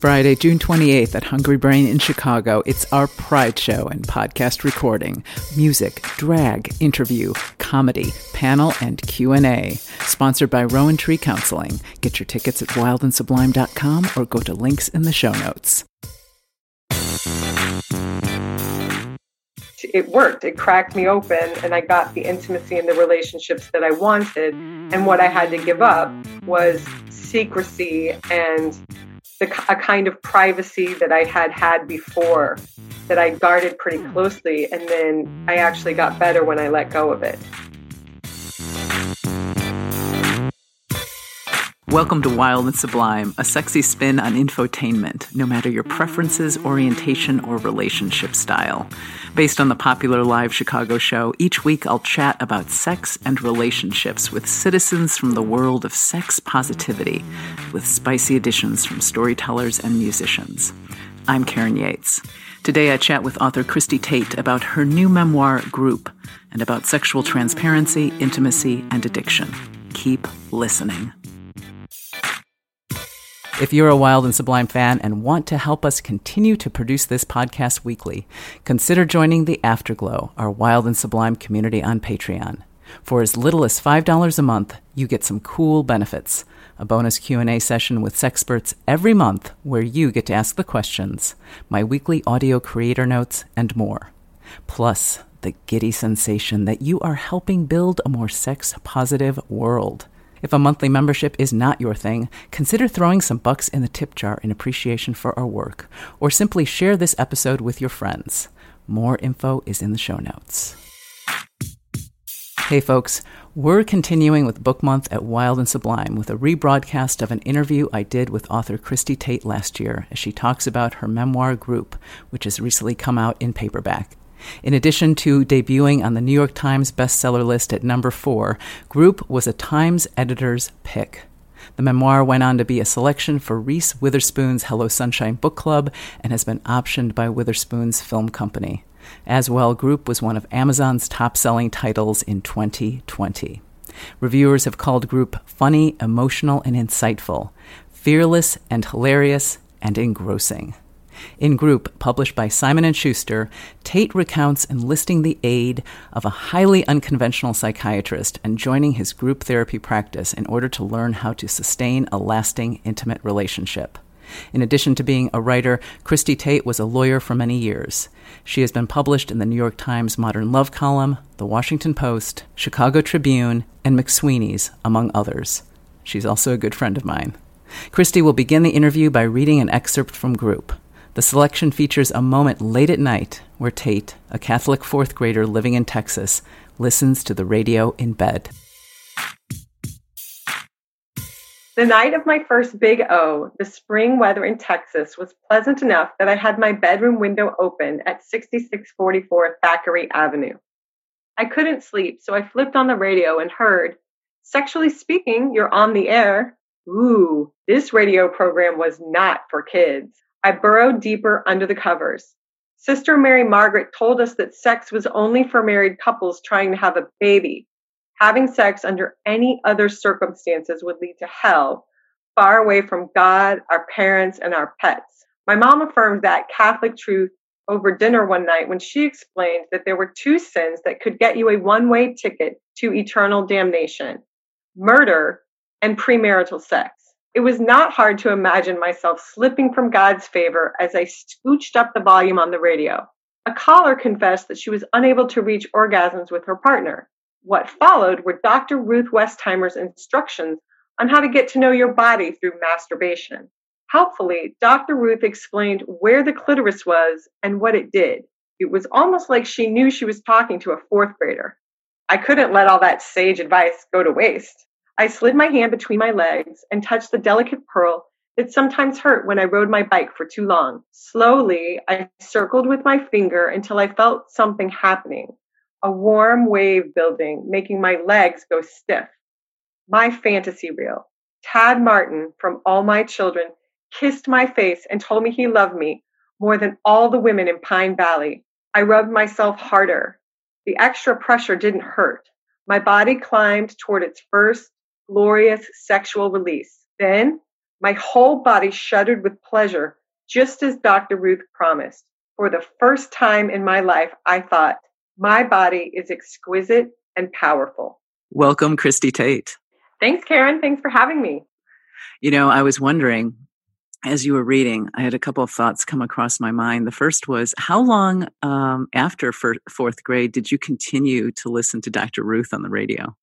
Friday, June 28th at Hungry Brain in Chicago. It's our Pride Show and podcast recording. Music, drag, interview, comedy, panel, and Q&A. Sponsored by Rowan Tree Counseling. Get your tickets at wildandsublime.com or go to links in the show notes. It worked. It cracked me open and I got the intimacy and the relationships that I wanted. And what I had to give up was secrecy and the, a kind of privacy that I had had before that I guarded pretty hmm. closely. And then I actually got better when I let go of it. Welcome to Wild and Sublime, a sexy spin on infotainment, no matter your preferences, orientation, or relationship style. Based on the popular live Chicago show, each week I'll chat about sex and relationships with citizens from the world of sex positivity, with spicy additions from storytellers and musicians. I'm Karen Yates. Today I chat with author Christy Tate about her new memoir, Group, and about sexual transparency, intimacy, and addiction. Keep listening. If you're a Wild and Sublime fan and want to help us continue to produce this podcast weekly, consider joining the Afterglow, our Wild and Sublime community on Patreon. For as little as $5 a month, you get some cool benefits. A bonus Q&A session with sexperts every month where you get to ask the questions, my weekly audio creator notes, and more. Plus, the giddy sensation that you are helping build a more sex positive world. If a monthly membership is not your thing, consider throwing some bucks in the tip jar in appreciation for our work, or simply share this episode with your friends. More info is in the show notes. Hey folks, we're continuing with Book Month at Wild and Sublime with a rebroadcast of an interview I did with author Christy Tate last year as she talks about her memoir Group, which has recently come out in paperback. In addition to debuting on the New York Times bestseller list at number four, Group was a Times editor's pick. The memoir went on to be a selection for Reese Witherspoon's Hello Sunshine Book Club and has been optioned by Witherspoon's film company. As well, Group was one of Amazon's top selling titles in 2020. Reviewers have called Group funny, emotional, and insightful, fearless and hilarious, and engrossing. In Group, published by Simon & Schuster, Tate recounts enlisting the aid of a highly unconventional psychiatrist and joining his group therapy practice in order to learn how to sustain a lasting, intimate relationship. In addition to being a writer, Christy Tate was a lawyer for many years. She has been published in the New York Times Modern Love column, The Washington Post, Chicago Tribune, and McSweeney's, among others. She's also a good friend of mine. Christy will begin the interview by reading an excerpt from Group. The selection features a moment late at night where Tate, a Catholic fourth grader living in Texas, listens to the radio in bed. The night of my first Big O, the spring weather in Texas was pleasant enough that I had my bedroom window open at 6644 Thackeray Avenue. I couldn't sleep, so I flipped on the radio and heard, Sexually speaking, you're on the air. Ooh, this radio program was not for kids. I burrowed deeper under the covers. Sister Mary Margaret told us that sex was only for married couples trying to have a baby. Having sex under any other circumstances would lead to hell, far away from God, our parents, and our pets. My mom affirmed that Catholic truth over dinner one night when she explained that there were two sins that could get you a one way ticket to eternal damnation murder and premarital sex. It was not hard to imagine myself slipping from God's favor as I scooched up the volume on the radio. A caller confessed that she was unable to reach orgasms with her partner. What followed were Dr. Ruth Westheimer's instructions on how to get to know your body through masturbation. Helpfully, Dr. Ruth explained where the clitoris was and what it did. It was almost like she knew she was talking to a fourth grader. I couldn't let all that sage advice go to waste. I slid my hand between my legs and touched the delicate pearl that sometimes hurt when I rode my bike for too long. Slowly, I circled with my finger until I felt something happening, a warm wave building, making my legs go stiff. My fantasy reel. Tad Martin from All My Children kissed my face and told me he loved me more than all the women in Pine Valley. I rubbed myself harder. The extra pressure didn't hurt. My body climbed toward its first glorious sexual release. Then My whole body shuddered with pleasure, just as Dr. Ruth promised. For the first time in my life, I thought, my body is exquisite and powerful. Welcome, Christy Tate. Thanks, Karen. Thanks for having me. You know, I was wondering as you were reading, I had a couple of thoughts come across my mind. The first was, how long um, after fourth grade did you continue to listen to Dr. Ruth on the radio?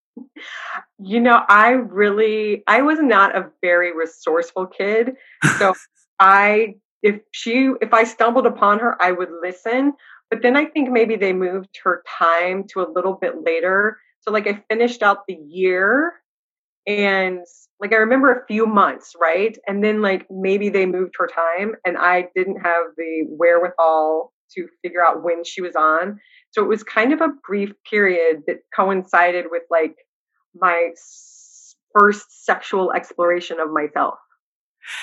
You know, I really, I was not a very resourceful kid. So I, if she, if I stumbled upon her, I would listen. But then I think maybe they moved her time to a little bit later. So like I finished out the year and like I remember a few months, right? And then like maybe they moved her time and I didn't have the wherewithal to figure out when she was on. So it was kind of a brief period that coincided with like my first sexual exploration of myself.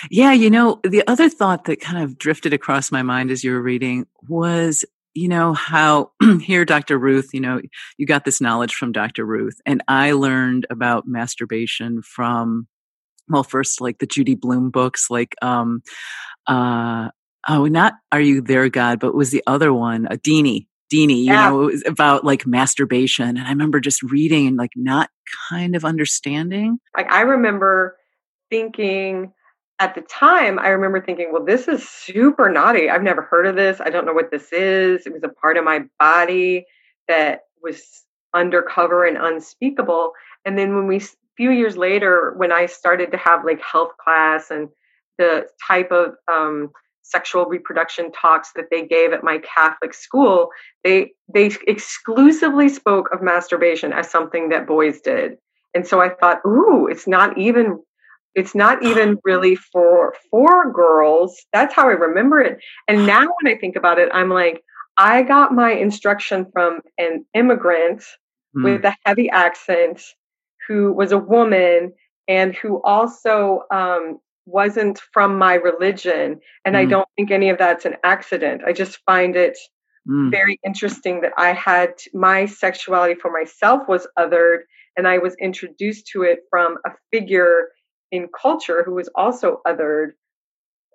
Yeah, you know, the other thought that kind of drifted across my mind as you were reading was you know how here dr ruth you know you got this knowledge from dr ruth and i learned about masturbation from well first like the judy Blume books like um uh oh not are you there god but was the other one a deenie deenie you yeah. know it was about like masturbation and i remember just reading and like not kind of understanding like i remember thinking at the time, I remember thinking, well, this is super naughty. I've never heard of this. I don't know what this is. It was a part of my body that was undercover and unspeakable. And then when we, a few years later, when I started to have like health class and the type of um, sexual reproduction talks that they gave at my Catholic school, they they exclusively spoke of masturbation as something that boys did. And so I thought, ooh, it's not even it's not even really for for girls. That's how I remember it. And now when I think about it, I'm like, I got my instruction from an immigrant mm. with a heavy accent who was a woman and who also um, wasn't from my religion. And mm. I don't think any of that's an accident. I just find it mm. very interesting that I had my sexuality for myself was othered and I was introduced to it from a figure in culture who was also othered,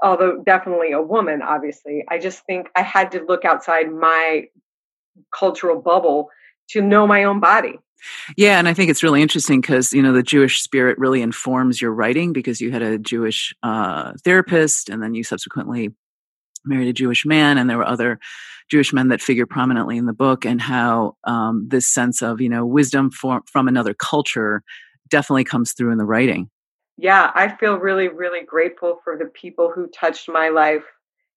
although definitely a woman, obviously. I just think I had to look outside my cultural bubble to know my own body. Yeah, and I think it's really interesting because you know the Jewish spirit really informs your writing because you had a Jewish uh, therapist, and then you subsequently married a Jewish man, and there were other Jewish men that figure prominently in the book, and how um, this sense of you know wisdom for, from another culture definitely comes through in the writing yeah, I feel really, really grateful for the people who touched my life.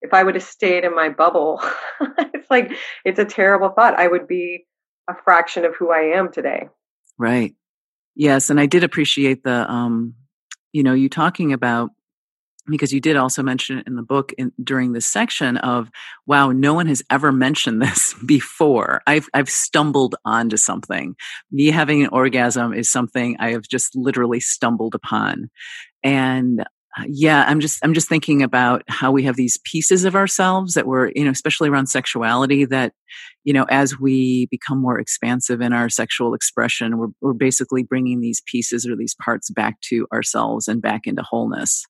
If I would have stayed in my bubble, it's like, it's a terrible thought. I would be a fraction of who I am today. Right. Yes. And I did appreciate the, um, you know, you talking about because you did also mention it in the book in, during this section of wow no one has ever mentioned this before i've i've stumbled onto something me having an orgasm is something i have just literally stumbled upon and Uh, yeah i'm just i'm just thinking about how we have these pieces of ourselves that we're you know especially around sexuality that you know as we become more expansive in our sexual expression we're, we're basically bringing these pieces or these parts back to ourselves and back into wholeness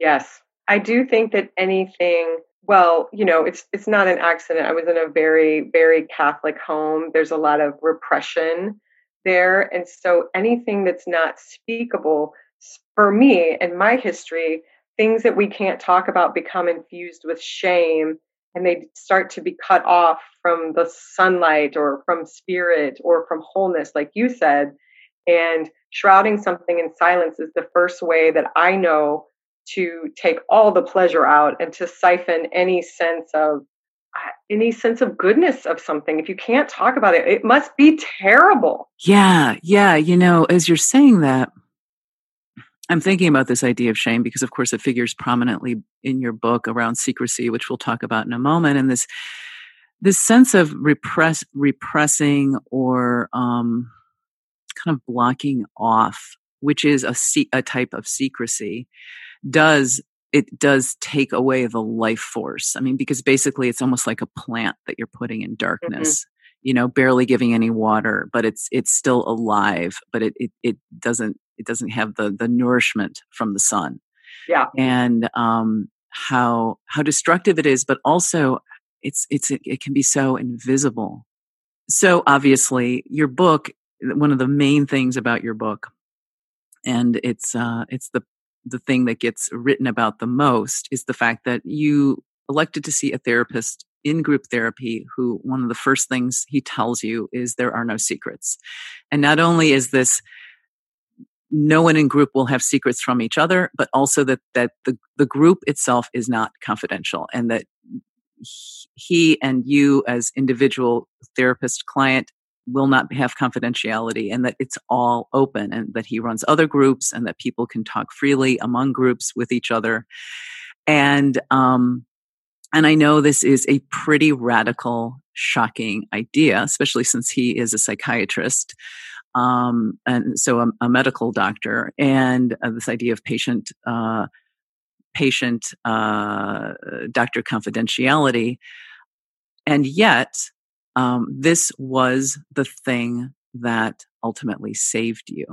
Yes. I do think that anything well, you know, it's it's not an accident. I was in a very very Catholic home. There's a lot of repression there, and so anything that's not speakable for me and my history, things that we can't talk about become infused with shame and they start to be cut off from the sunlight or from spirit or from wholeness like you said. And shrouding something in silence is the first way that I know to take all the pleasure out and to siphon any sense of uh, any sense of goodness of something. If you can't talk about it it must be terrible. Yeah yeah you know as you're saying that i'm thinking about this idea of shame because of course it figures prominently in your book around secrecy which we'll talk about in a moment and this this sense of repress repressing or um, kind of blocking off which is a, a type of secrecy does it does take away the life force. I mean, because basically it's almost like a plant that you're putting in mm-hmm. darkness. Mm-hmm. You know, barely giving any water, but it's it's still alive, but it, it it doesn't it doesn't have the the nourishment from the sun. Yeah. And um, how how destructive it is, but also it's it's it can be so invisible. So obviously, your book, one of the main things about your book, and it's uh, it's the the thing that gets written about the most is the fact that you elected to see a therapist in group therapy who one of the first things he tells you is there are no secrets. And not only is this no one in group will have secrets from each other, but also that, that the, the group itself is not confidential and that he and you as individual therapist client will not have confidentiality and that it's all open and that he runs other groups and that people can talk freely among groups with each other. And, um, and I know this is a pretty radical, shocking idea, especially since he is a psychiatrist. Um, and so a, a medical doctor and uh, this idea of patient, uh, patient, uh, doctor confidentiality. And yet, um, this was the thing that ultimately saved you.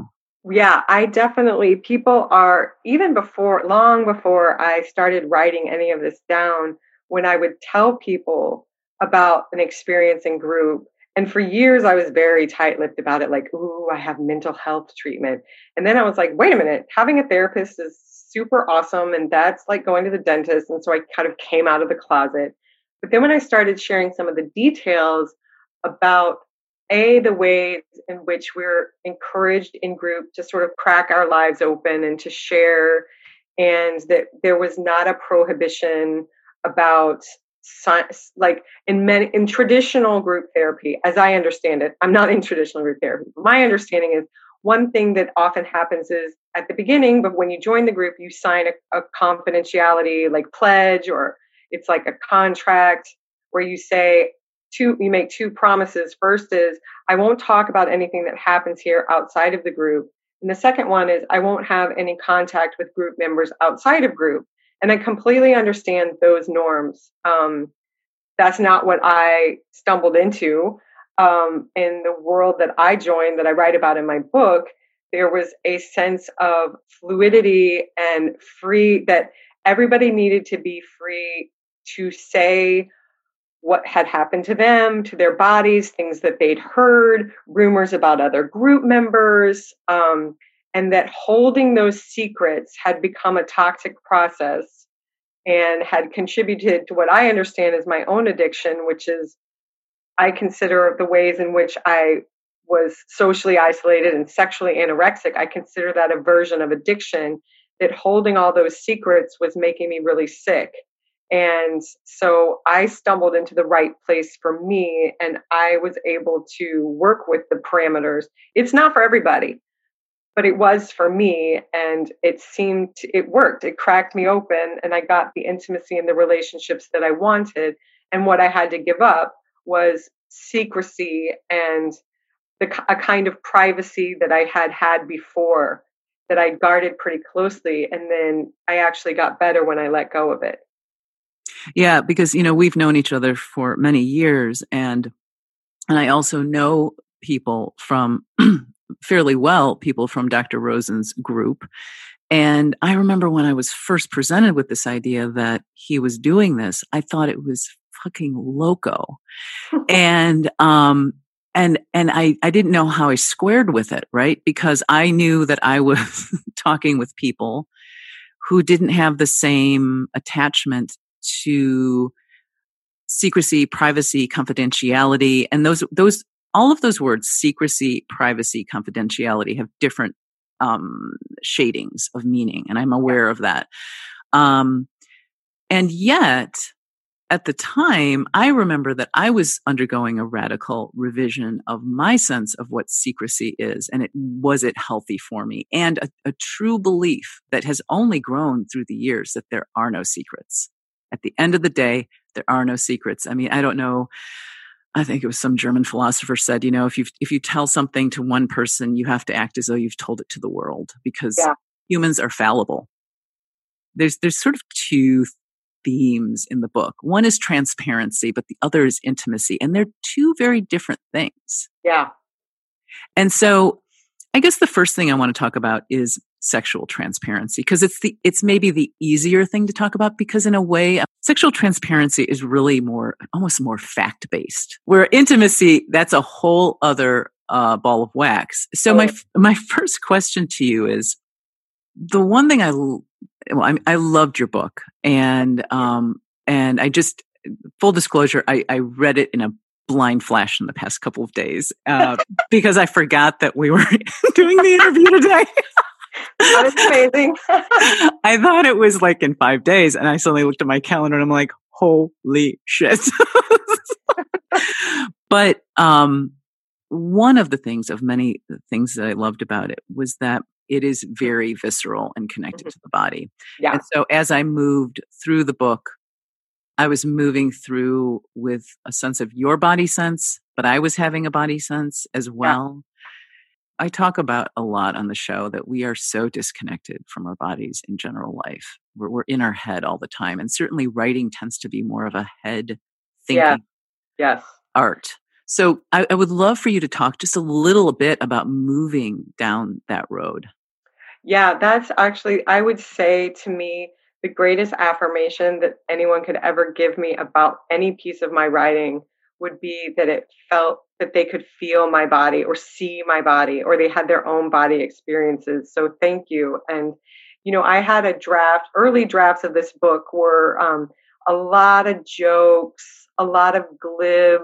Yeah, I definitely, people are, even before, long before I started writing any of this down, when I would tell people about an experience in group, and for years I was very tight lipped about it, like, ooh, I have mental health treatment. And then I was like, wait a minute, having a therapist is super awesome. And that's like going to the dentist. And so I kind of came out of the closet. But then when I started sharing some of the details about a the ways in which we're encouraged in group to sort of crack our lives open and to share and that there was not a prohibition about science like in many in traditional group therapy as i understand it i'm not in traditional group therapy but my understanding is one thing that often happens is at the beginning but when you join the group you sign a, a confidentiality like pledge or it's like a contract where you say two you make two promises. First is i won't talk about anything that happens here outside of the group. And the second one is i won't have any contact with group members outside of group and i completely understand those norms. Um, that's not what i stumbled into. Um, in the world that i joined that i write about in my book there was a sense of fluidity and free that everybody needed to be free to say what had happened to them, to their bodies, things that they'd heard, rumors about other group members, um, and that holding those secrets had become a toxic process and had contributed to what I understand as my own addiction, which is I consider the ways in which I was socially isolated and sexually anorexic, I consider that a version of addiction that holding all those secrets was making me really sick. And so I stumbled into the right place for me and I was able to work with the parameters. It's not for everybody, but it was for me. And it seemed, it worked. It cracked me open and I got the intimacy and the relationships that I wanted. And what I had to give up was secrecy and the, a kind of privacy that I had had before that I guarded pretty closely. And then I actually got better when I let go of it. Yeah, because you know we've known each other for many years, and and I also know people from fairly well, people from Dr. Rosen's group. And I remember when I was first presented with this idea that he was doing this, I thought it was fucking loco. and um and and I I didn't know how I squared with it, right? Because I knew that I was talking with people who didn't have the same attachment to secrecy, privacy, confidentiality, and those those all of those words secrecy, privacy, confidentiality have different um, shadings of meaning, and I'm aware of that. Um, and yet, at the time, I remember that I was undergoing a radical revision of my sense of what secrecy is, and it was it healthy for me, and a, a true belief that has only grown through the years that there are no secrets. At the end of the day, there are no secrets. I mean, I don't know. I think it was some German philosopher said, you know, if you if you tell something to one person, you have to act as though you've told it to the world because yeah. humans are fallible. There's there's sort of two themes in the book. One is transparency, but the other is intimacy, and they're two very different things. Yeah. And so, I guess the first thing I want to talk about is sexual transparency because it's the it's maybe the easier thing to talk about because in a way sexual transparency is really more almost more fact based where intimacy that's a whole other uh, ball of wax. So my my first question to you is the one thing i well, I, I loved your book and um and i just full disclosure i i read it in a blind flash in the past couple of days uh, because I forgot that we were doing the interview today. that is amazing. I thought it was like in five days, and I suddenly looked at my calendar and I'm like, holy shit. but um, one of the things of many things that I loved about it was that it is very visceral and connected mm-hmm. to the body. Yeah. And so as I moved through the book, I was moving through with a sense of your body sense, but I was having a body sense as well. I talk about a lot on the show that we are so disconnected from our bodies in general life. We're, we're in our head all the time. And certainly writing tends to be more of a head thinking yeah. yes. art. So I, I would love for you to talk just a little bit about moving down that road. Yeah, that's actually, I would say to me, the greatest affirmation that anyone could ever give me about any piece of my writing would be that it felt that they could feel my body or see my body or they had their own body experiences. So thank you. And, you know, I had a draft, early drafts of this book were um, a lot of jokes, a lot of glib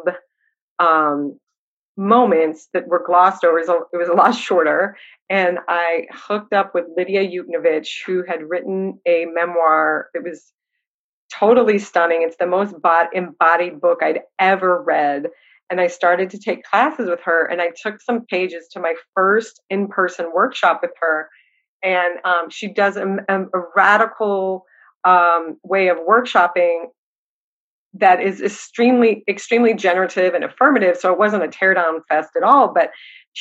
um, moments that were glossed over. It was, a, lot shorter. And I hooked up with Lidia Yuknavitch, who had written a memoir. It was totally stunning. It's the most embodied book I'd ever read. And I started to take classes with her, and I took some pages to my first in person workshop with her. And um, she does a, a, radical um, way of workshopping that is extremely extremely generative and affirmative so it wasn't a teardown fest at all but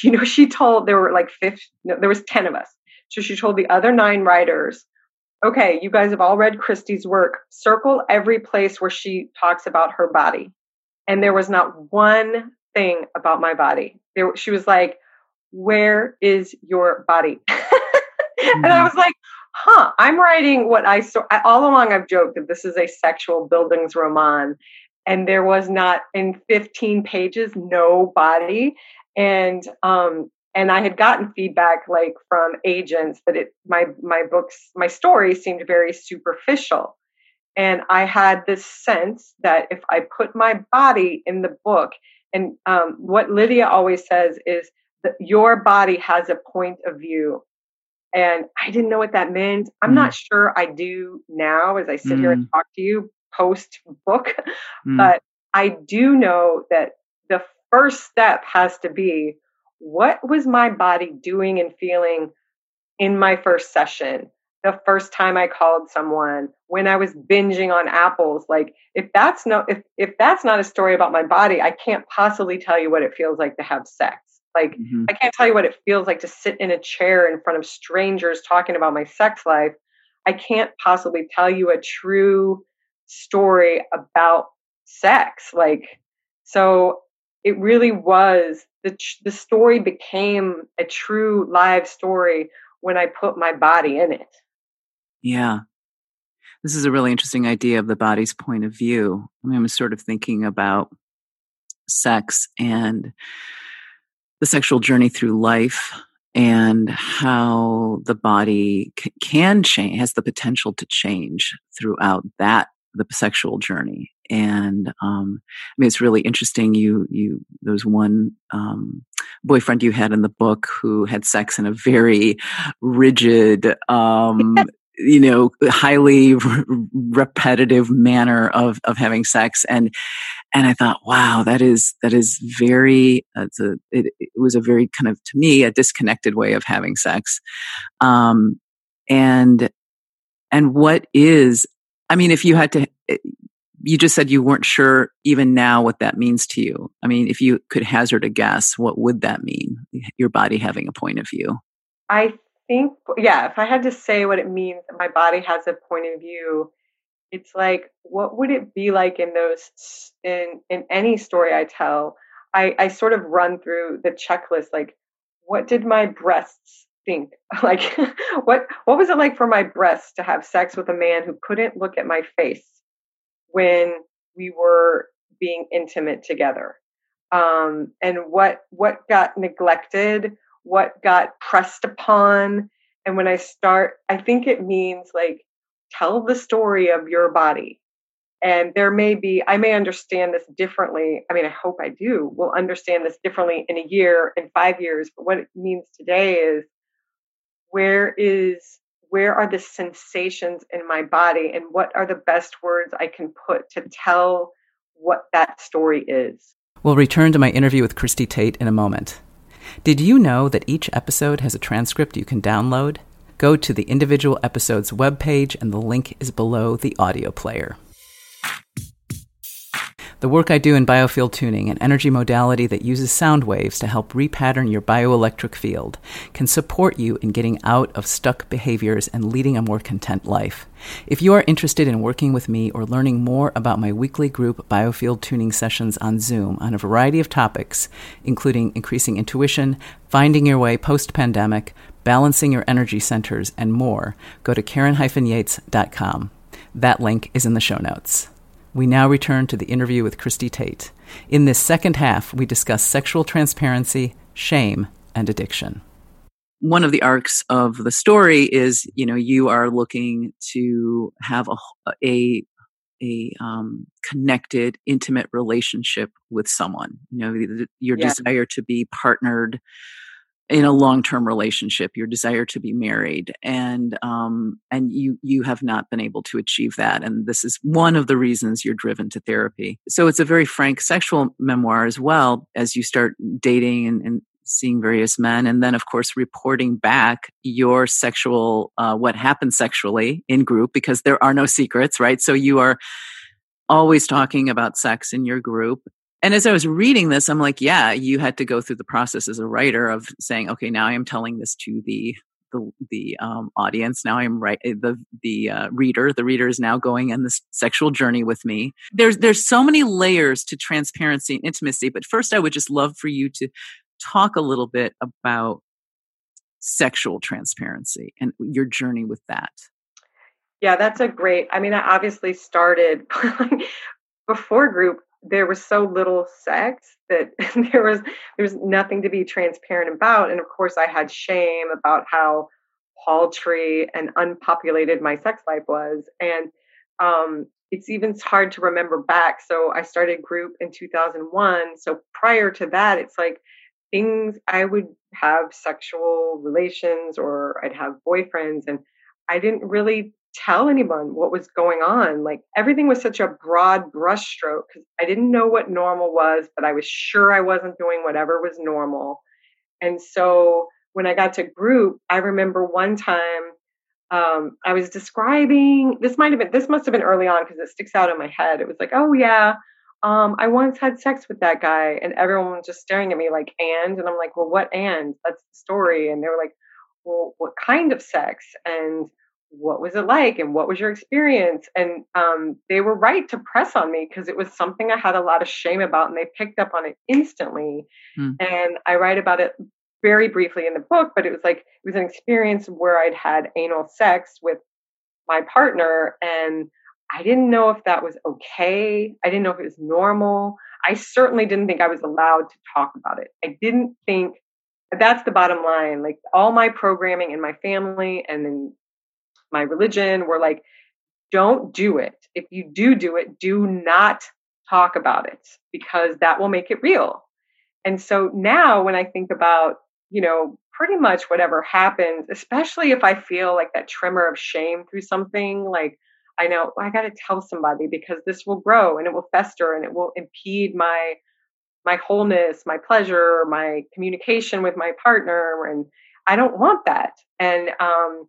you know she told there were like 50 no, there was 10 of us so she told the other nine writers okay you guys have all read christy's work circle every place where she talks about her body and there was not one thing about my body there she was like where is your body mm-hmm. and i mm-hmm. was like huh, I'm writing what I saw. All along, I've joked that this is a sexual Bildungsroman. And there was not in 15 pages, no body. And, um, and I had gotten feedback like from agents that it, my, my books, my story seemed very superficial. And I had this sense that if I put my body in the book, and um, what Lidia always says is that your body has a point of view and I didn't know what that meant. I'm mm. not sure I do now as I sit mm. here and mm. talk to you post book, mm. but I do know that the first step has to be what was my body doing and feeling in my first session? The first time I called someone, when I was binging on apples, like if that's no if if that's not a story about my body, I can't possibly tell you what it feels like to have sex. Like, mm-hmm. I can't tell you what it feels like to sit in a chair in front of strangers talking about my sex life. I can't possibly tell you a true story about sex. Like, so it really was the the story became a true live story when I put my body in it. Yeah. This is a really interesting idea of the body's point of view. I mean, I'm sort of thinking about sex and the sexual journey through life and how the body c- can change has the potential to change throughout that the sexual journey and um, i mean it's really interesting you you there was one um, boyfriend you had in the book who had sex in a very rigid um, you know highly re- repetitive manner of of having sex and and i thought wow that is that is very that's a it, it was a very kind of to me a disconnected way of having sex um and and what is i mean if you had to eh, you just said you weren't sure even now what that means to you i mean if you could hazard a guess what would that mean your body having a point of view i think, yeah, if I had to say what it means my body has a point of view, it's like, what would it be like in those, in, in any story I tell? I, I sort of run through the checklist, like, what did my breasts think like what what was it like for my breasts to have sex with a man who couldn't look at my face when we were being intimate together? Um, and what what got neglected what got pressed upon? And when i start i think it means like tell the story of your body. And there may be i may understand this differently i mean i hope i do will understand this differently in a year in five years but what it means today is where is where are the sensations in my body and what are the best words i can put to tell what that story is? We'll return to my interview with christy tate in a moment. Did you know that each episode has a transcript you can download? Go to the individual episode's webpage and the link is below the audio player the work I do in biofield tuning, an energy modality that uses sound waves to help repattern your bioelectric field, can support you in getting out of stuck behaviors and leading a more content life. If you are interested in working with me or learning more about my weekly group biofield tuning sessions on Zoom on a variety of topics, including increasing intuition, finding your way post pandemic, balancing your energy centers, and more, go to Karen-Yates.com. That link is in the show notes. We now return to the interview with Christy Tate. In this second half, we discuss sexual transparency, shame, and addiction. One of the arcs of the story is, you know, you are looking to have a a, a um, connected, intimate relationship with someone. You know, your yeah. desire to be partnered in a long-term relationship your desire to be married and um, and you you have not been able to achieve that and this is one of the reasons you're driven to therapy. So it's a very frank sexual memoir as well as you start dating and, and seeing various men and then of course reporting back your sexual uh, what happened sexually in group because there are no secrets right? So you are always talking about sex in your group and as I was reading this, I'm like, yeah, you had to go through the process as a writer of saying, okay, now I am telling this to the the, the um, audience. Now I'm right. Eh, the the uh, reader, the reader is now going on this sexual journey with me. There's there's so many layers to transparency and intimacy. But first, I would just love for you to talk a little bit about sexual transparency and your journey with that. Yeah, that's a great. I mean, I obviously started before group there was so little sex that there was there was nothing to be transparent about. And of course i had shame about how paltry and unpopulated my sex life was. And um, it's even hard to remember back. So i started group in 2001 so prior to that it's like things i would have sexual relations or i'd have boyfriends and i didn't really tell anyone what was going on. Like everything was such a broad brushstroke because I didn't know what normal was, but I was sure I wasn't doing whatever was normal. And so when I got to group, I remember one time um, I was describing this might have been this must have been early on because it sticks out in my head. It was like, oh yeah, um, I once had sex with that guy, and everyone was just staring at me like, and and I'm like, well, what and? That's the story. And they were like, well, what kind of sex? And what was it like and what was your experience? And um, they were right to press on me because it was something i had a lot of shame about and they picked up on it instantly. Mm. and i write about it very briefly in the book but it was like it was an experience where i'd had anal sex with my partner and i didn't know if that was okay. I didn't know if it was normal. I certainly didn't think i was allowed to talk about it. I didn't think that's the bottom line like all my programming in my family and in my religion were like, don't do it. If you do do it, do not talk about it because that will make it real. And so now when I think about, you know, pretty much whatever happens, especially if I feel like that tremor of shame through something, like I know I got to tell somebody because this will grow and it will fester and it will impede my my wholeness, my pleasure, my communication with my partner and I don't want that. And um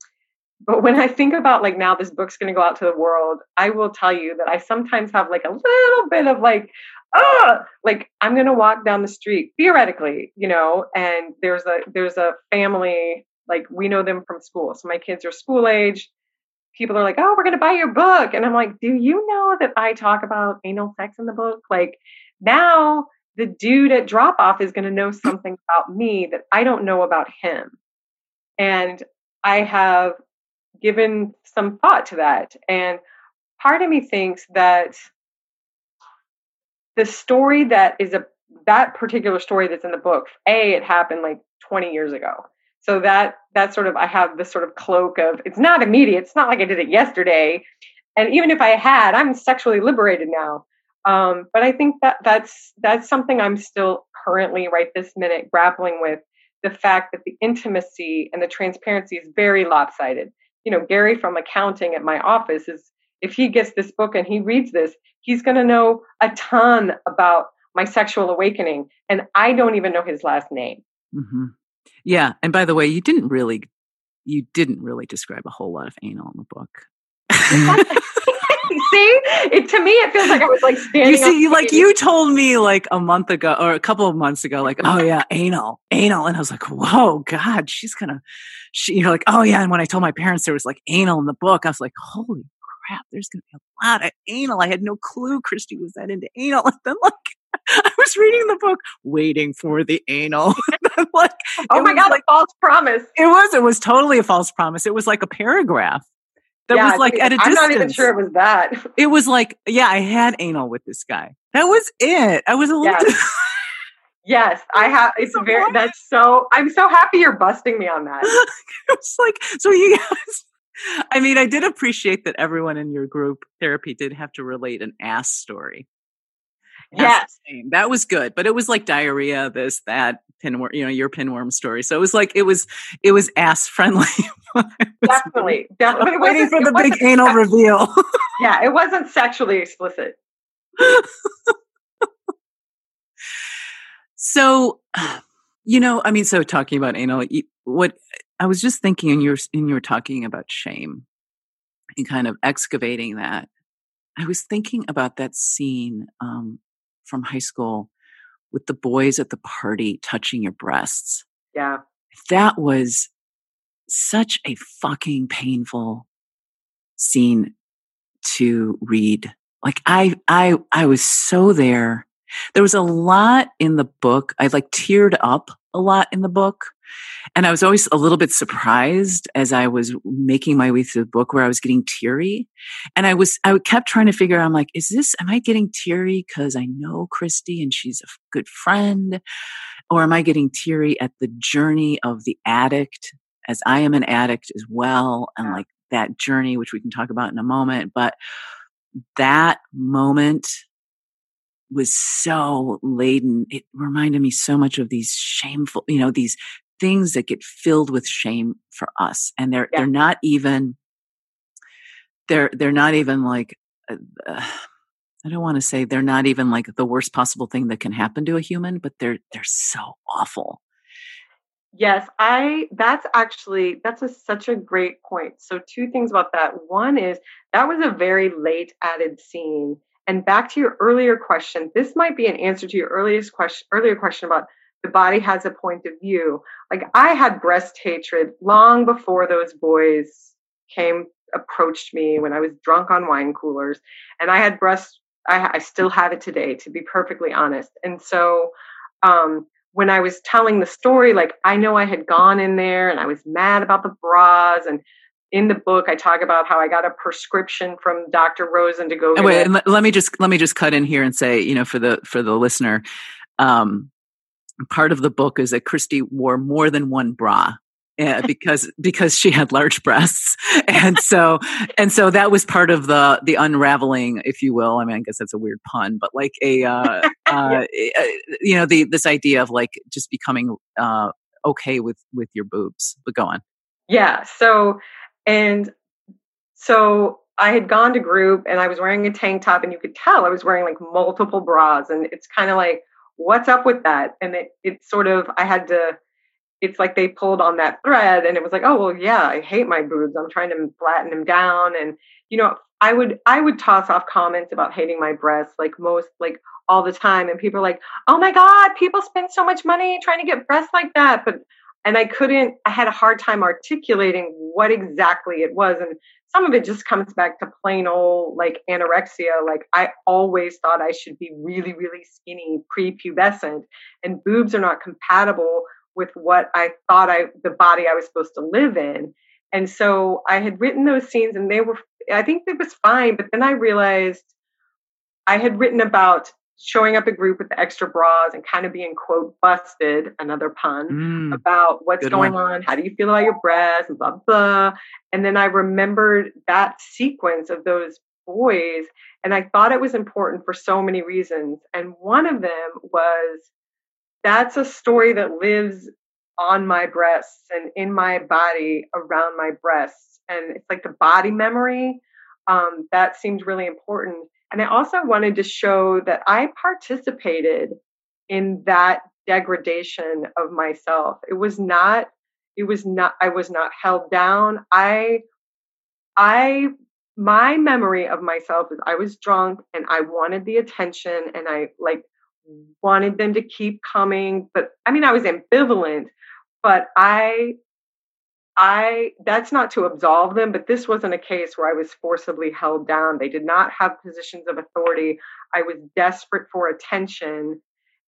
but when I think about like now this book's going to go out to the world, I will tell you that I sometimes have like a little bit of like, oh, like I'm going to walk down the street theoretically, you know, and there's a there's a family like we know them from school. So my kids are school age. People are like, "Oh, we're going to buy your book." And I'm like, "Do you know that I talk about anal sex in the book?" Like now the dude at drop off is going to know something about me that I don't know about him And I have given some thought to that. And part of me thinks that the story that is a that particular story that's in the book, A, it happened like 20 years ago. So that that sort of I have this sort of cloak of it's not immediate. It's not like I did it yesterday. And even if I had, I'm sexually liberated now. Um, but I think that that's that's something I'm still currently right this minute grappling with the fact that the intimacy and the transparency is very lopsided. You know, Gary from accounting at my office is if he gets this book and he reads this, he's going to know a ton about my sexual awakening, and I don't even know his last name. Mm-hmm. Yeah, and by the way, you didn't really, you didn't really describe a whole lot of anal in the book. see, it to me it feels like I was like standing. You see, like you told me like a month ago or a couple of months ago, like, oh yeah, anal, anal, and I was like, whoa, God, she's gonna, she, you're like, oh yeah, and when I told my parents there was like anal in the book, I was like, holy crap, there's gonna be a lot of anal. I had no clue Christy was that into anal, and then like. I was reading the book, waiting for the anal. like, oh my god, like, a false promise! It was. It was totally a false promise. It was like a paragraph that yeah, was like at a I'm distance. I'm not even sure it was that. It was like, yeah, I had anal with this guy. That was it. I was a little. Yes, yes I have. It's so very. That's so. I'm so happy you're busting me on that. it's like so. You guys. I mean, I did appreciate that everyone in your group therapy did have to relate an ass story. Yes, that was good, but it was like diarrhea, this, that, pinworm, you know, your pinworm story. So it was like it was it was ass friendly. definitely, definitely. waiting for the big anal reveal. yeah, it wasn't sexually explicit. so, you know, I mean, so talking about anal, what I was just thinking, and you're and you were talking about shame and kind of excavating that. I was thinking about that scene um, from high school with the boys at the party touching your breasts. Yeah. That was such a fucking painful scene to read. Like I I I was so there. There was a lot in the book. I like teared up a lot in the book. And I was always a little bit surprised as I was making my way through the book where I was getting teary. And I was, I kept trying to figure out, I'm like, is this, am I getting teary because I know Christy and she's a good friend? Or am I getting teary at the journey of the addict as I am an addict as well? And like that journey, which we can talk about in a moment. But that moment was so laden. It reminded me so much of these shameful, you know, these things that get filled with shame for us and they're yeah. they're not even they're they're not even like uh, I don't want to say they're not even like the worst possible thing that can happen to a human, but they're they're so awful. Yes, I that's actually that's a, such a great point. So two things about that. One is that was a very late added scene. And back to your earlier question, this might be an answer to your earliest question earlier question about the body has a point of view. Like I had breast hatred long before those boys came approached me when I was drunk on wine coolers, and I had breast. I, I still have it today, to be perfectly honest. And so, um, when I was telling the story, like I know I had gone in there and I was mad about the bras and in the book i talk about how i got a prescription from dr rosen to go wait, let me just let me just cut in here and say you know for the for the listener um part of the book is that Christy wore more than one bra. Uh, because because she had large breasts. And so and so that was part of the the unraveling if you will. I mean i guess that's a weird pun but like a uh, uh, eh, you know the this idea of like just becoming uh okay with with your boobs. But go on. Yeah. So and so I had gone to group and I was wearing a tank top and you could tell I was wearing like multiple bras and it's kind of like what's up with that? And it, it sort of, I had to, it's like they pulled on that thread and it was like, oh, well, yeah, I hate my boobs. I'm trying to flatten them down. And, you know, I would, I would toss off comments about hating my breasts, like most, like all the time. And people are like, oh my God, people spend so much money trying to get breasts like that. But, and I couldn't, I had a hard time articulating what exactly it was. And some of it just comes back to plain old like anorexia. Like I always thought I should be really, really skinny, prepubescent, and boobs are not compatible with what I thought I, the body I was supposed to live in. And so I had written those scenes and they were, I think it was fine. But then I realized I had written about showing up a group with the extra bras and kind of being quote busted another pun mm, about what's going one. on how do you feel about your breasts and blah blah and then i remembered that sequence of those boys and i thought it was important for so many reasons and one of them was that's a story that lives on my breasts and in my body around my breasts and it's like the body memory um, that seemed really important and I also wanted to show that I participated in that degradation of myself. It was not, it was not, I was not held down. I, I, my memory of myself is I was drunk and I wanted the attention and I like wanted them to keep coming. But I mean, I was ambivalent, but I I that's not to absolve them, but this wasn't a case where I was forcibly held down. They did not have positions of authority. I was desperate for attention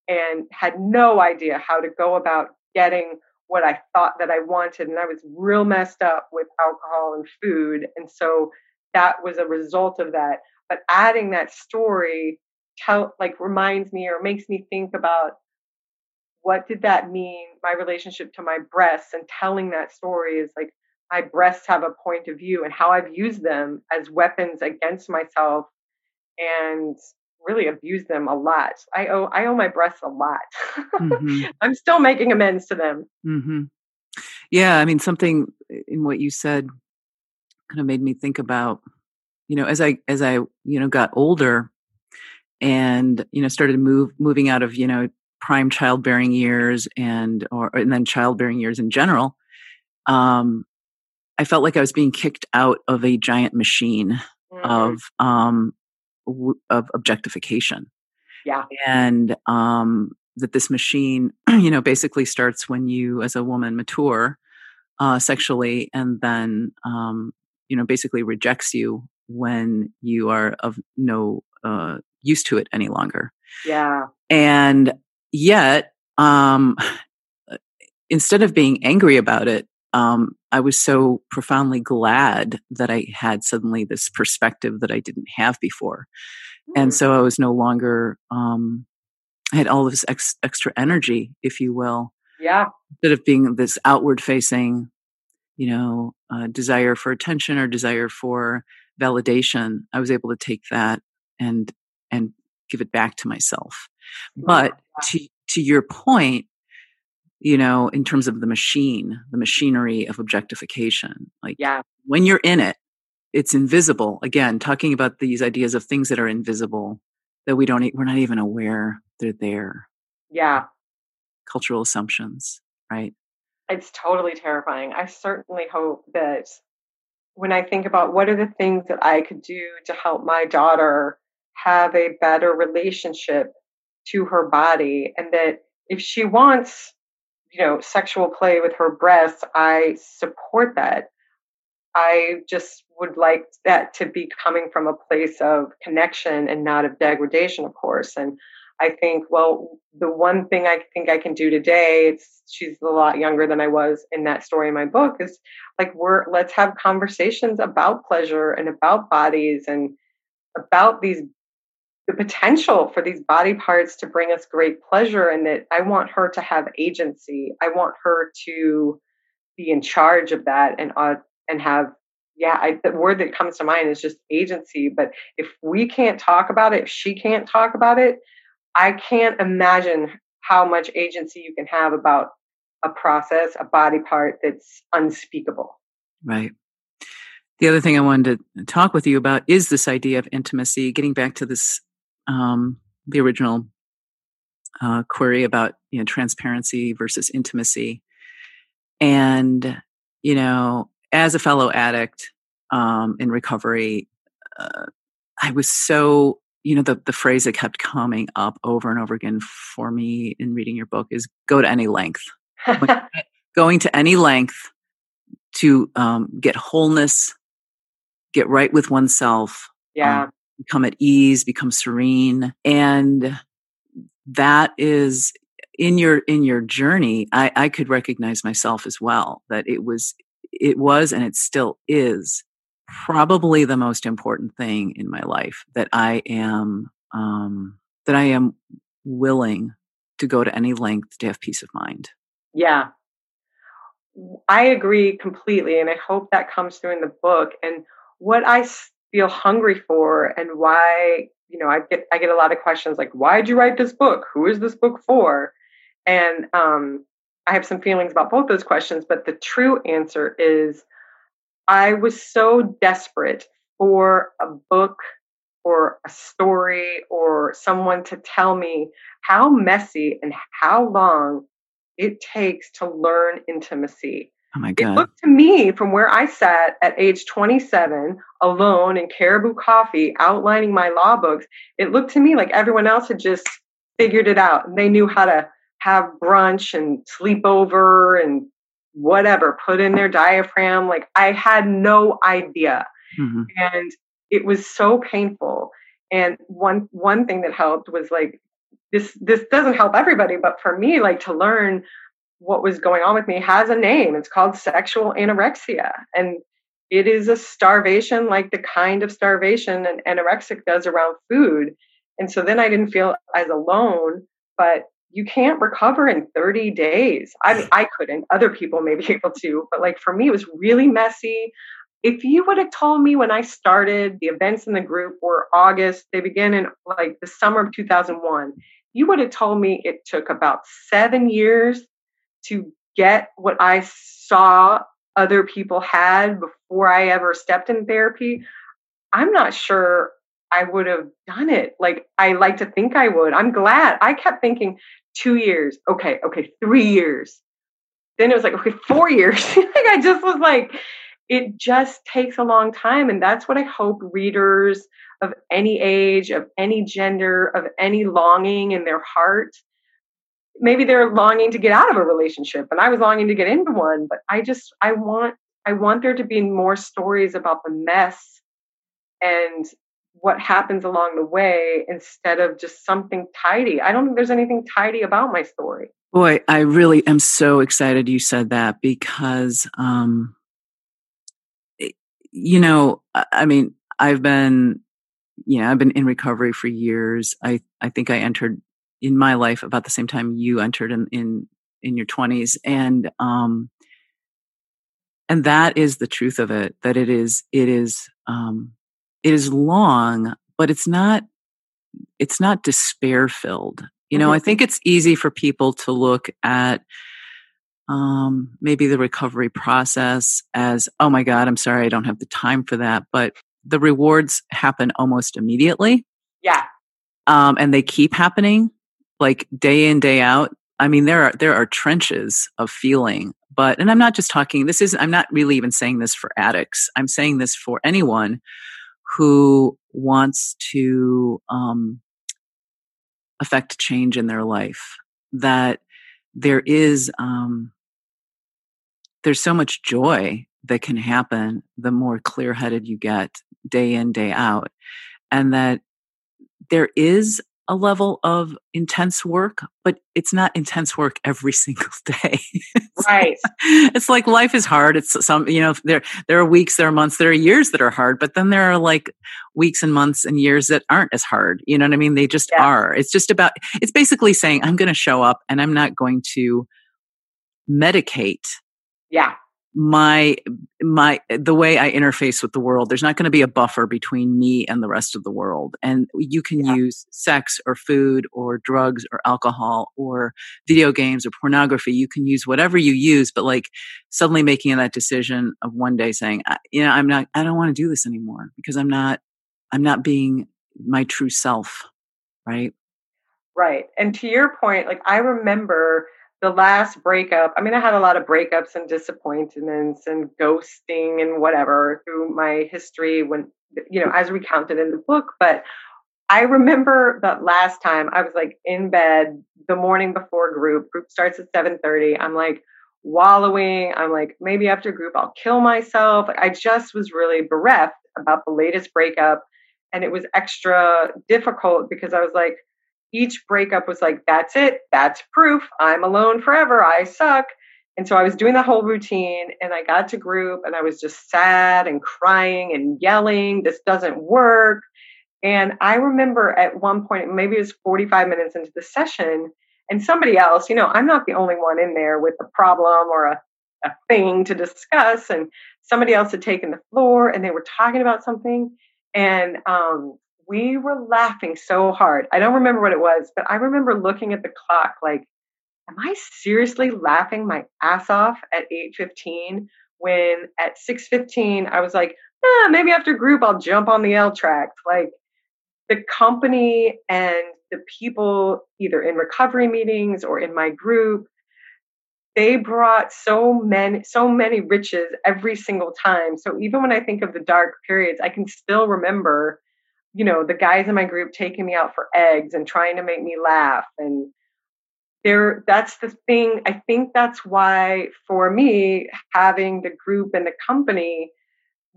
and had no idea how to go about getting what I thought that I wanted. And I was real messed up with alcohol and food. And so that was a result of that. But adding that story tell like reminds me or makes me think about what did that mean my relationship to my breasts and telling that story is like my breasts have a point of view and how i've used them as weapons against myself and really abused them a lot i owe i owe my breasts a lot mm-hmm. i'm still making amends to them mm-hmm. yeah i mean something in what you said kind of made me think about you know as i as i you know got older and you know started move moving out of you know prime childbearing years and or and then childbearing years in general um i felt like i was being kicked out of a giant machine mm-hmm. of um w- of objectification. Yeah. And um that this machine you know basically starts when you as a woman mature uh sexually and then um you know basically rejects you when you are of no uh use to it any longer. Yeah. And yet um, instead of being angry about it um, i was so profoundly glad that i had suddenly this perspective that i didn't have before. Mm. and so i was no longer um, i had all this ex- extra energy if you will yeah. instead of being this outward facing you know uh, desire for attention or desire for validation i was able to take that and and give it back to myself but to to your point, you know, in terms of the machine, the machinery of objectification, like yeah. when you're in it, it's invisible. Again, talking about these ideas of things that are invisible that we don't we're not even aware they're there. Yeah. Cultural assumptions, right? It's totally terrifying. I certainly hope that when I think about what are the things that I could do to help my daughter have a better relationship to her body and that if she wants you know sexual play with her breasts i support that. I just would like that to be coming from a place of connection and not of degradation of course. And i think well the one thing i think i can do today it's she's a lot younger than i was in that story in my book is like we're let's have conversations about pleasure and about bodies and about these the potential for these body parts to bring us great pleasure and that I want her to have agency. I want her to be in charge of that and uh, and have yeah, I, the word that comes to mind is just agency, but if we can't talk about it, if she can't talk about it, I can't imagine how much agency you can have about a process, a body part that's unspeakable. Right. The other thing I wanted to talk with you about is this idea of intimacy, getting back to this um, the original uh, query about you know transparency versus intimacy, and you know, as a fellow addict um, in recovery, uh, I was so you know the the phrase that kept coming up over and over again for me in reading your book is go to any length, going to any length to um, get wholeness, get right with oneself. Yeah. Um, become at ease, become serene. And that is, in your in your journey I, I could recognize myself as well that it was it was and it still is probably the most important thing in my life that i am um that i am willing to go to any length to have peace of mind yeah i agree completely and i hope that comes through in the book and what i feel hungry for and why you know i get i get a lot of questions like why did you write this book who is this book for and um, I have some feelings about both those questions, but the true answer is I was so desperate for a book or a story or someone to tell me how messy and how long it takes to learn intimacy. Oh my God. It looked to me from where I sat at age 27 alone in Caribou Coffee outlining my law books. It looked to me like everyone else had just figured it out and they knew how to have brunch and sleep over and whatever, put in their diaphragm. Like I had no idea. Mm-hmm. And it was so painful. And one one thing that helped was like this this doesn't help everybody, but for me, like to learn what was going on with me has a name. It's called sexual anorexia. And it is a starvation like the kind of starvation an anorexic does around food. And so then I didn't feel as alone, but you can't recover in 30 days. I mean, I couldn't. Other people may be able to, but like for me, it was really messy. If you would have told me when I started, the events in the group were August, they began in like the summer of 2001. You would have told me it took about seven years to get what I saw other people had before I ever stepped in therapy. I'm not sure I would have done it. Like I like to think I would. I'm glad. I kept thinking two years. Okay, okay, three years. Then it was like, okay, four years. like I just was like, it just takes a long time. And that's what I hope readers of any age, of any gender, of any longing in their heart. Maybe they're longing to get out of a relationship and I was longing to get into one, but I just I want I want there to be more stories about the mess and what happens along the way instead of just something tidy. I don't think there's anything tidy about my story. Boy, I really am so excited you said that because, um, you know, I mean, I've been, you know, I've been in recovery for years. I, I think I entered in my life about the same time you entered in, in, in your twenties. And, um, and that is the truth of it, that it is, it is, um, it is long, but it's not it's not despair filled. You know, mm-hmm. I think it's easy for people to look at um, maybe the recovery process as, oh my God, I'm sorry, I don't have the time for that. But the rewards happen almost immediately. Yeah. Um, and they keep happening like day in, day out. I mean, there are, there are trenches of feeling, but, and I'm not just talking, this is, I'm not really even saying this for addicts. I'm saying this for anyone who wants to um, affect change in their life that there is um, there's so much joy that can happen the more clear-headed you get day in day out and that there is a level of intense work, but it's not intense work every single day. it's right. Like, it's like life is hard. It's some, you know, there, there are weeks, there are months, there are years that are hard, but then there are like weeks and months and years that aren't as hard. You know what I mean? They just yeah. are. It's just about, it's basically saying, I'm going to show up and I'm not going to medicate. Yeah my my the way i interface with the world there's not going to be a buffer between me and the rest of the world. And you can yeah. use sex or food or drugs or alcohol or video games or pornography. You can use whatever you use but like suddenly making that decision of one day saying you know i'm not i don't want to do this anymore because i'm not i'm not being my true self right? Right. And to your point like i remember the last breakup, I mean, I had a lot of breakups and disappointments and ghosting and whatever through my history when, you know, as recounted in the book. But I remember that last time I was like in bed the morning before group. Group starts at 7:30. I'm like wallowing. I'm like, maybe after group I'll kill myself. I just was really bereft about the latest breakup. And it was extra difficult because I was like, each breakup was like, that's it. That's proof. I'm alone forever. I suck. And so I was doing the whole routine and I got to group and I was just sad and crying and yelling, this doesn't work. And I remember at one point, maybe it was 45 minutes into the session, and somebody else, you know, I'm not the only one in there with a problem or a, a thing to discuss. And somebody else had taken the floor and they were talking about something. And um, we were laughing so hard. I don't remember what it was, but I remember looking at the clock like, am I seriously laughing my ass off at 8:15 when at 6:15 I was like, eh, maybe after group I'll jump on the L track. Like the company and the people either in recovery meetings or in my group they brought so many so many riches every single time so even when i think of the dark periods i can still remember you know the guys in my group taking me out for eggs and trying to make me laugh and there that's the thing i think that's why for me having the group and the company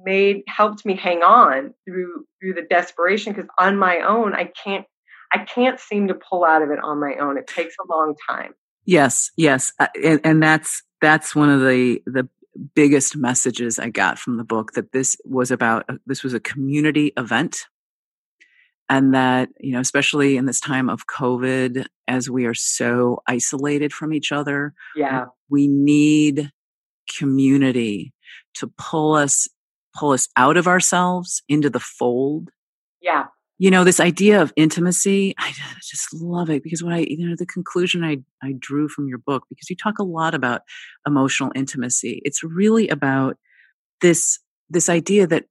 made helped me hang on through through the desperation because on my own i can't i can't seem to pull out of it on my own. It takes a long time. Yes yes uh, and, and that's that's one of the the biggest messages i got from the book that this was about this was a community event and that you know especially in this time of covid as we are so isolated from each other yeah. we need community to pull us pull us out of ourselves into the fold. Yeah. You know this idea of intimacy i just love it because what i you know the conclusion i i drew from your book because you talk a lot about emotional intimacy. It's really about this this idea that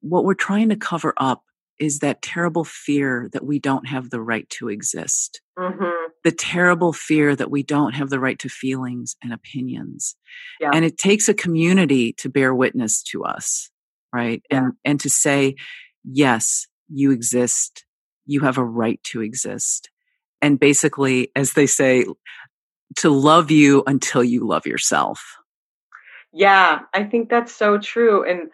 what we're trying to cover up is that terrible fear that we don't have the right to exist. Mm-hmm. The terrible fear that we don't have the right to feelings and opinions. Yeah. And it takes a community to bear witness to us, right? Yeah. And and to say, yes, you exist. You have a right to exist. And basically, as they say, to love you until you love yourself. Yeah, I think that's so true. And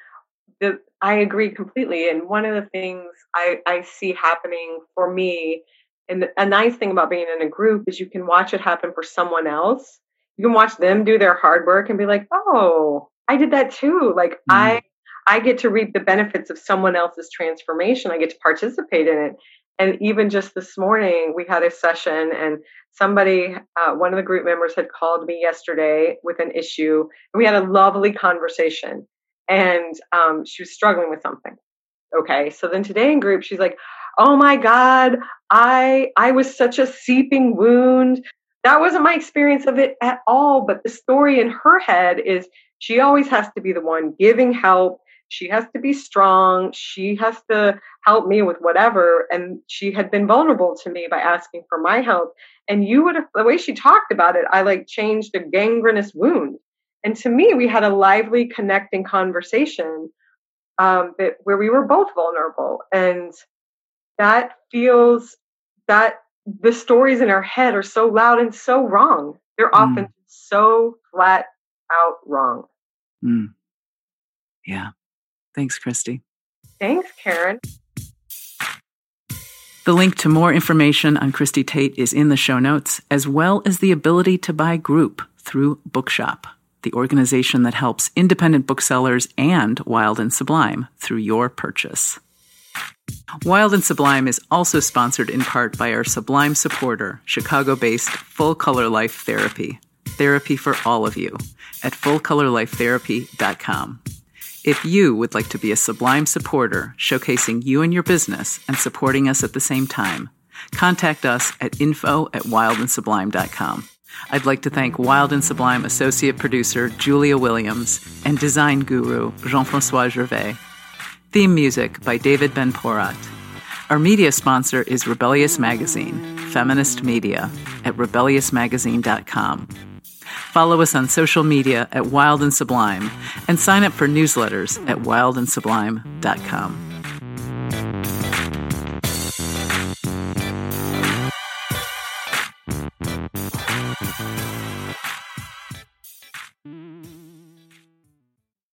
the I agree completely. And one of the things I, I see happening for me, and a nice thing about being in a group is you can watch it happen for someone else. You can watch them do their hard work and be like, oh, I did that too. Like mm. I I get to reap the benefits of someone else's transformation. I get to participate in it. And even just this morning, we had a session, and somebody, uh, one of the group members, had called me yesterday with an issue, and we had a lovely conversation and um, she was struggling with something. Okay, so then today in group, she's like, "Oh my God, I I was such a seeping wound. That wasn't my experience of it at all. But the story in her head is she always has to be the one giving help. She has to be strong. She has to help me with whatever. And she had been vulnerable to me by asking for my help. And you would have, the way she talked about it, I like changed a gangrenous wound and to me, we had a lively, connecting conversation um, that where we were both vulnerable, and that feels that the stories in our head are so loud and so wrong. They're mm. often so flat out wrong. Mm. Yeah. Thanks, Christy. Thanks, Karen. The link to more information on Christy Tate is in the show notes, as well as the ability to buy group through Bookshop the organization that helps independent booksellers and Wild and Sublime through your purchase. Wild and Sublime is also sponsored in part by our Sublime supporter, Chicago based Full Color Life Therapy. Therapy for all of you at fullcolorlifetherapy.com. If you would like to be a Sublime supporter, showcasing you and your business and supporting us at the same time, contact us at info at wildandsublime.com. I'd like to thank Wild and Sublime associate producer Julia Williams and design guru Jean Francois Gervais. Theme music by David Ben Porat. Our media sponsor is Rebellious Magazine, feminist media, at rebelliousmagazine.com. Follow us on social media at Wild and Sublime and sign up for newsletters at wildandsublime.com.